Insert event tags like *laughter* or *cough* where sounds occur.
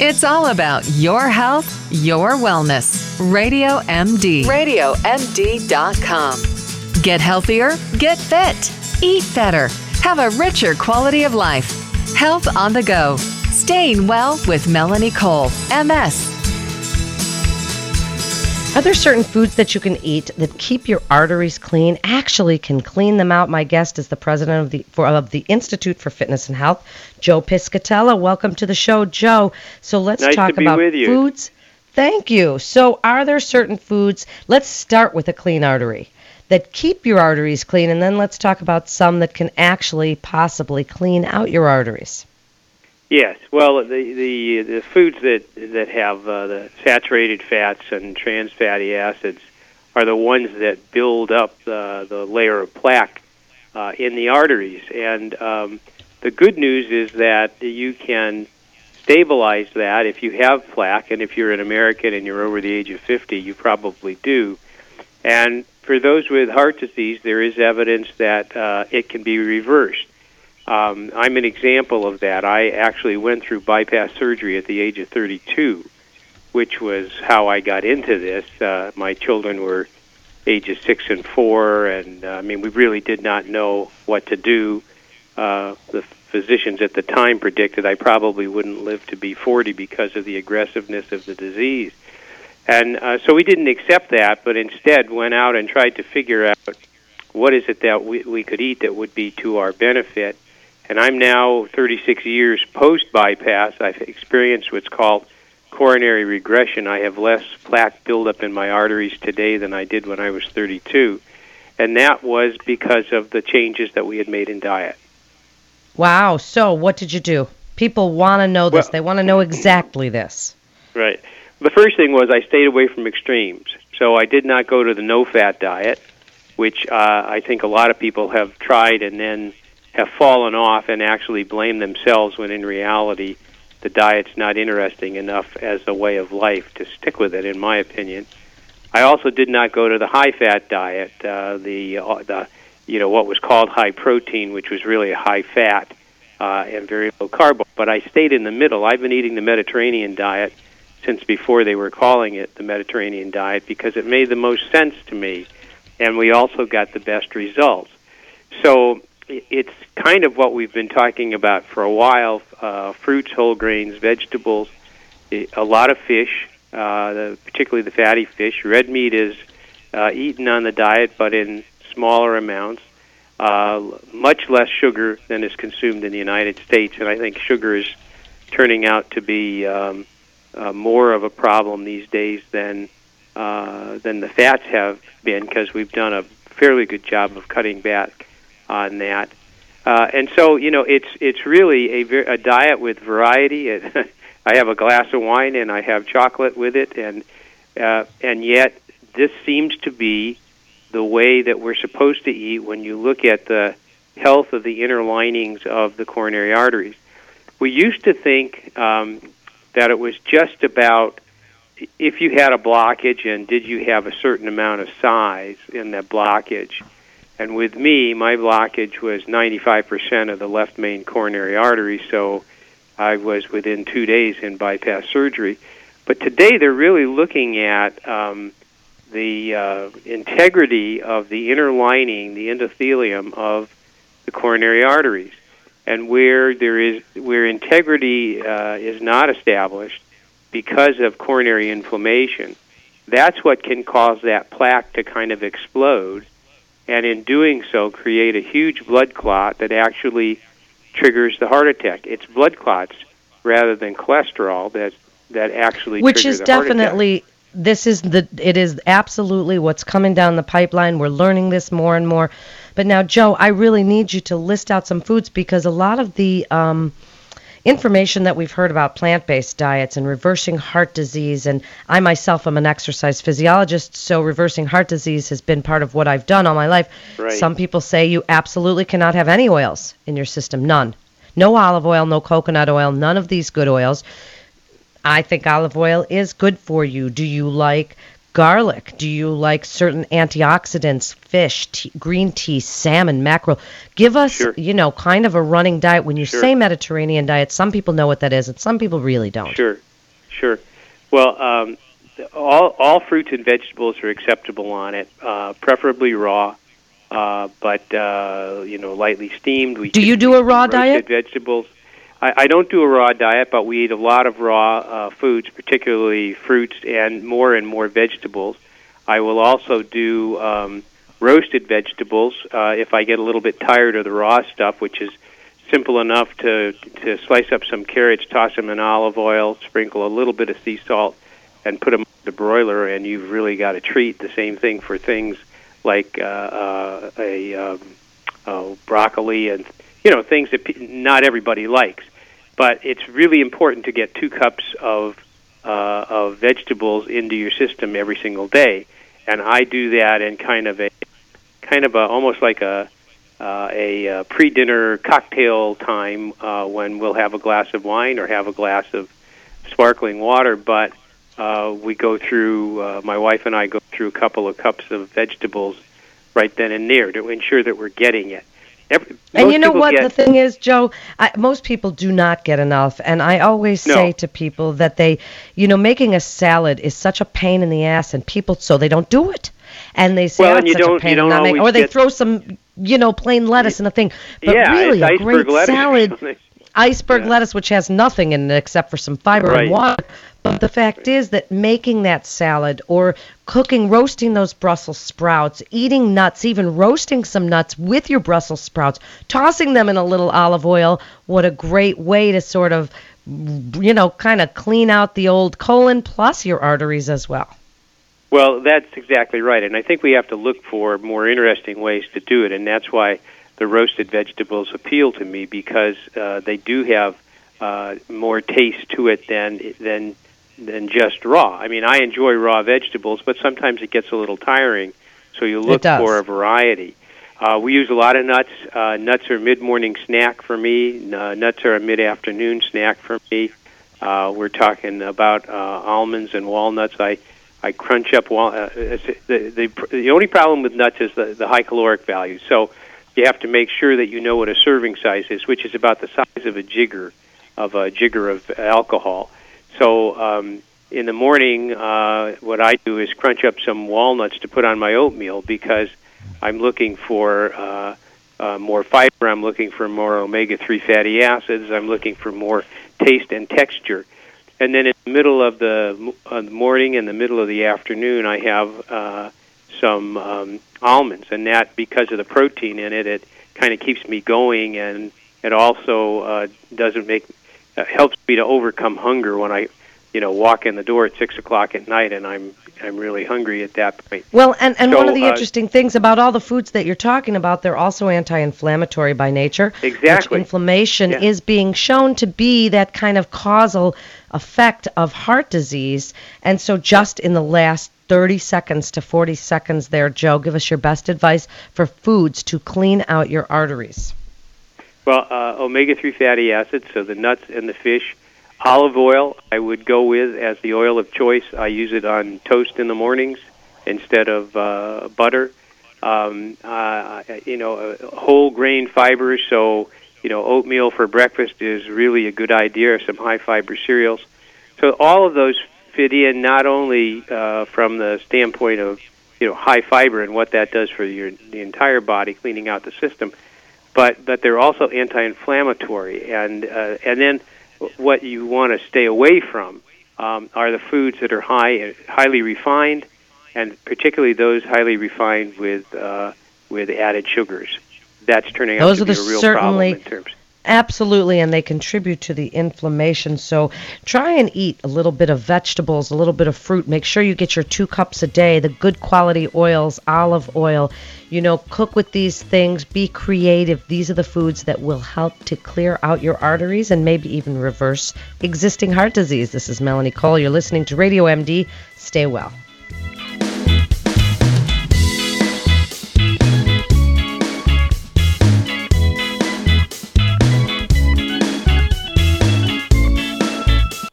It's all about your health, your wellness. Radio MD. RadioMD.com. Get healthier, get fit, eat better, have a richer quality of life. Health on the go. Staying well with Melanie Cole, MS. Are there certain foods that you can eat that keep your arteries clean? Actually, can clean them out. My guest is the president of the for, of the Institute for Fitness and Health, Joe Piscatella. Welcome to the show, Joe. So let's nice talk about foods. Thank you. So, are there certain foods? Let's start with a clean artery that keep your arteries clean, and then let's talk about some that can actually possibly clean out your arteries. Yes, well, the the the foods that that have uh, the saturated fats and trans fatty acids are the ones that build up the the layer of plaque uh, in the arteries. And um, the good news is that you can stabilize that if you have plaque, and if you're an American and you're over the age of 50, you probably do. And for those with heart disease, there is evidence that uh, it can be reversed. Um, I'm an example of that. I actually went through bypass surgery at the age of 32, which was how I got into this. Uh, my children were ages six and four, and uh, I mean, we really did not know what to do. Uh, the physicians at the time predicted I probably wouldn't live to be 40 because of the aggressiveness of the disease. And uh, so we didn't accept that, but instead went out and tried to figure out what is it that we, we could eat that would be to our benefit and I'm now 36 years post bypass. I've experienced what's called coronary regression. I have less plaque buildup in my arteries today than I did when I was 32. And that was because of the changes that we had made in diet. Wow. So, what did you do? People want to know this. Well, they want to know exactly this. Right. The first thing was I stayed away from extremes. So, I did not go to the no fat diet, which uh, I think a lot of people have tried and then have fallen off and actually blame themselves when in reality the diet's not interesting enough as a way of life to stick with it, in my opinion. I also did not go to the high fat diet, uh, the uh, the you know what was called high protein, which was really a high fat uh, and very low carb. But I stayed in the middle. I've been eating the Mediterranean diet since before they were calling it the Mediterranean diet because it made the most sense to me, and we also got the best results. So it's kind of what we've been talking about for a while uh, fruits, whole grains, vegetables, a lot of fish, uh, particularly the fatty fish. Red meat is uh, eaten on the diet, but in smaller amounts. Uh, much less sugar than is consumed in the United States, and I think sugar is turning out to be um, uh, more of a problem these days than uh, than the fats have been, because we've done a fairly good job of cutting back on that. Uh, and so, you know, it's it's really a, a diet with variety. *laughs* I have a glass of wine and I have chocolate with it, and uh, and yet this seems to be the way that we're supposed to eat when you look at the health of the inner linings of the coronary arteries. We used to think um, that it was just about if you had a blockage and did you have a certain amount of size in that blockage and with me, my blockage was 95% of the left main coronary artery, so I was within two days in bypass surgery. But today they're really looking at um, the uh, integrity of the inner lining, the endothelium of the coronary arteries. And where there is where integrity uh, is not established because of coronary inflammation, that's what can cause that plaque to kind of explode and in doing so create a huge blood clot that actually triggers the heart attack. It's blood clots rather than cholesterol that that actually which is definitely this is the it is absolutely what's coming down the pipeline. We're learning this more and more. But now, Joe, I really need you to list out some foods because a lot of the um, information that we've heard about plant based diets and reversing heart disease. And I myself am an exercise physiologist, so reversing heart disease has been part of what I've done all my life. Right. Some people say you absolutely cannot have any oils in your system, none. No olive oil, no coconut oil, none of these good oils. I think olive oil is good for you. Do you like garlic? Do you like certain antioxidants, fish, tea, green tea, salmon, mackerel? Give us, sure. you know, kind of a running diet. When you sure. say Mediterranean diet, some people know what that is, and some people really don't. Sure. Sure. Well, um, all all fruits and vegetables are acceptable on it, uh, preferably raw, uh, but uh, you know, lightly steamed. We do you do a raw diet? Vegetables. I, I don't do a raw diet, but we eat a lot of raw uh, foods, particularly fruits and more and more vegetables. I will also do um, roasted vegetables uh, if I get a little bit tired of the raw stuff, which is simple enough to to slice up some carrots, toss them in olive oil, sprinkle a little bit of sea salt, and put them in the broiler, and you've really got a treat. The same thing for things like uh, uh, a um, uh, broccoli and you know things that not everybody likes. But it's really important to get two cups of uh, of vegetables into your system every single day, and I do that in kind of a kind of a almost like a uh, a uh, pre-dinner cocktail time uh, when we'll have a glass of wine or have a glass of sparkling water. But uh, we go through. Uh, my wife and I go through a couple of cups of vegetables right then and there to ensure that we're getting it. Every, And you know what get- the thing is, Joe? I, most people do not get enough, and I always No. say to people that they, you know, making a salad is such a pain in the ass, and people so they don't do it, and they say, Well, oh, and it's such a pain in the always or they get- throw some, you know, plain lettuce in a thing. But yeah, really, a great salad. Iceberg Yeah. lettuce, which has nothing in it except for some fiber Right. and water. But the fact is that making that salad or cooking, roasting those Brussels sprouts, eating nuts, even roasting some nuts with your Brussels sprouts, tossing them in a little olive oil, what a great way to sort of, you know, kind of clean out the old colon plus your arteries as well. Well, that's exactly right, and I think we have to look for more interesting ways to do it, and that's why the roasted vegetables appeal to me because uh, they do have uh, more taste to it than than than just raw. I mean, I enjoy raw vegetables, but sometimes it gets a little tiring, so you look for a variety. Uh, we use a lot of nuts. Uh, nuts are mid-morning snack for me. Uh, nuts are a mid-afternoon snack for me. Uh, we're talking about uh, almonds and walnuts. I I crunch up wal- uh, the, the the only problem with nuts is the, the high caloric value. So you have to make sure that you know what a serving size is, which is about the size of a jigger of a jigger of alcohol. So um, in the morning, uh, what I do is crunch up some walnuts to put on my oatmeal because I'm looking for uh, uh, more fiber. I'm looking for more omega-3 fatty acids. I'm looking for more taste and texture. And then in the middle of the, uh, the morning and the middle of the afternoon, I have uh, some um, almonds, and that because of the protein in it, it kind of keeps me going, and it also uh, doesn't make uh, helps me to overcome hunger when I, you know, walk in the door at six o'clock at night, and I'm I'm really hungry at that point. Well, and, and one of the uh, interesting things about all the foods that you're talking about, they're also anti-inflammatory by nature. Exactly. inflammation Yeah. is being shown to be that kind of causal effect of heart disease. And so, just in the last 30 seconds to 40 seconds there, Joe, give us your best advice for foods to clean out your arteries. Well, uh, omega-3 fatty acids, so the nuts and the fish. Olive oil, I would go with as the oil of choice. I use it on toast in the mornings instead of uh, butter. Um, uh, you know, uh, whole grain fibers. So, you know, oatmeal for breakfast is really a good idea. Some high fiber cereals. So all of those fit in not only uh, from the standpoint of you know high fiber and what that does for your the entire body, cleaning out the system, but but they're also anti-inflammatory. And uh, and then what you want to stay away from um, are the foods that are high highly refined, and particularly those highly refined with uh, with added sugars. That's turning out are to be a real problem in terms. Absolutely, and they contribute to the inflammation. So try and eat a little bit of vegetables, a little bit of fruit. Make sure you get your two cups a day, the good quality oils, olive oil. You know, cook with these things, be creative. These are the foods that will help to clear out your arteries and maybe even reverse existing heart disease. This is Melanie Cole. You're listening to Radio MD. Stay well.